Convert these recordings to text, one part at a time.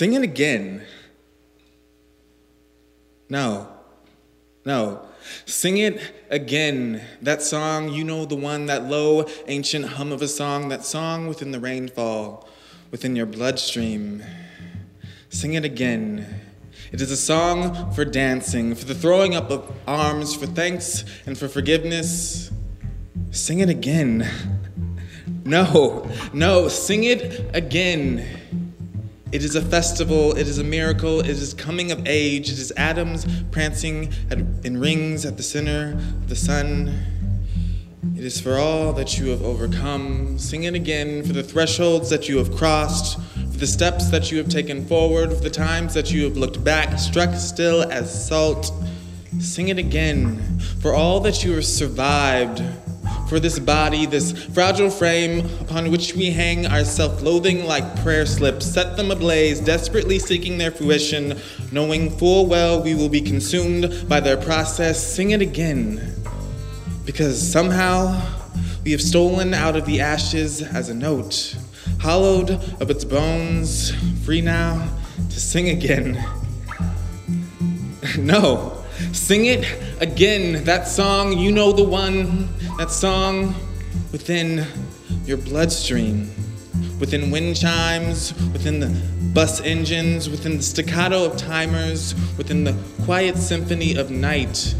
Sing it again. No. No. Sing it again. That song, you know the one, that low, ancient hum of a song, that song within the rainfall, within your bloodstream. Sing it again. It is a song for dancing, for the throwing up of arms, for thanks and for forgiveness. Sing it again. No, no, sing it again. It is a festival, it is a miracle, it is coming of age, it is atoms prancing at, in rings at the center of the sun. It is for all that you have overcome. Sing it again for the thresholds that you have crossed, for the steps that you have taken forward, for the times that you have looked back, struck still as salt. Sing it again for all that you have survived, for this body, this fragile frame upon which we hang our self loathing like prayer slips, set them ablaze, desperately seeking their fruition, knowing full well we will be consumed by their process. Sing it again, because somehow we have stolen out of the ashes as a note, hollowed of its bones, free now to sing again. no. Sing it again. That song, you know the one. That song within your bloodstream, within wind chimes, within the bus engines, within the staccato of timers, within the quiet symphony of night,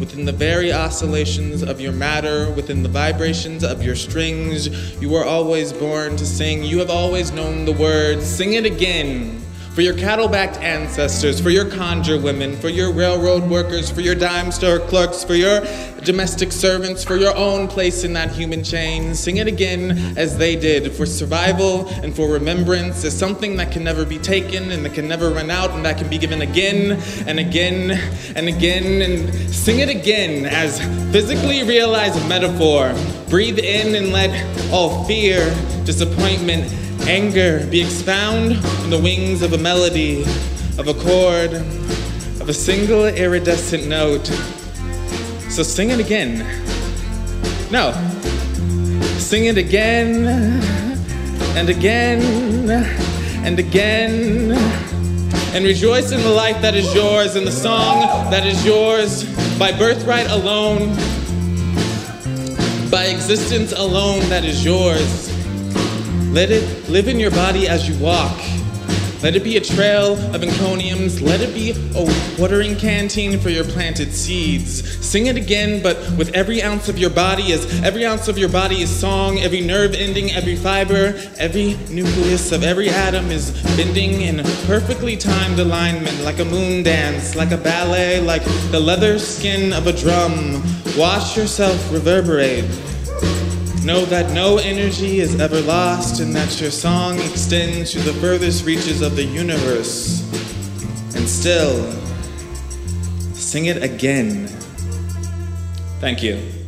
within the very oscillations of your matter, within the vibrations of your strings. You were always born to sing. You have always known the words. Sing it again for your cattle backed ancestors, for your conjure women, for your railroad workers, for your dime store clerks, for your domestic servants, for your own place in that human chain. Sing it again as they did, for survival and for remembrance is something that can never be taken and that can never run out and that can be given again and again and again. And sing it again as physically realized metaphor. Breathe in and let all fear, disappointment, Anger be expound on the wings of a melody, of a chord, of a single iridescent note. So sing it again. No. Sing it again and again and again. And rejoice in the life that is yours and the song that is yours by birthright alone, by existence alone that is yours. Let it live in your body as you walk. Let it be a trail of encomiums. Let it be a watering canteen for your planted seeds. Sing it again, but with every ounce of your body, as every ounce of your body is song, every nerve ending, every fiber, every nucleus of every atom is bending in perfectly timed alignment, like a moon dance, like a ballet, like the leather skin of a drum. Watch yourself reverberate. Know that no energy is ever lost and that your song extends to the furthest reaches of the universe. And still, sing it again. Thank you.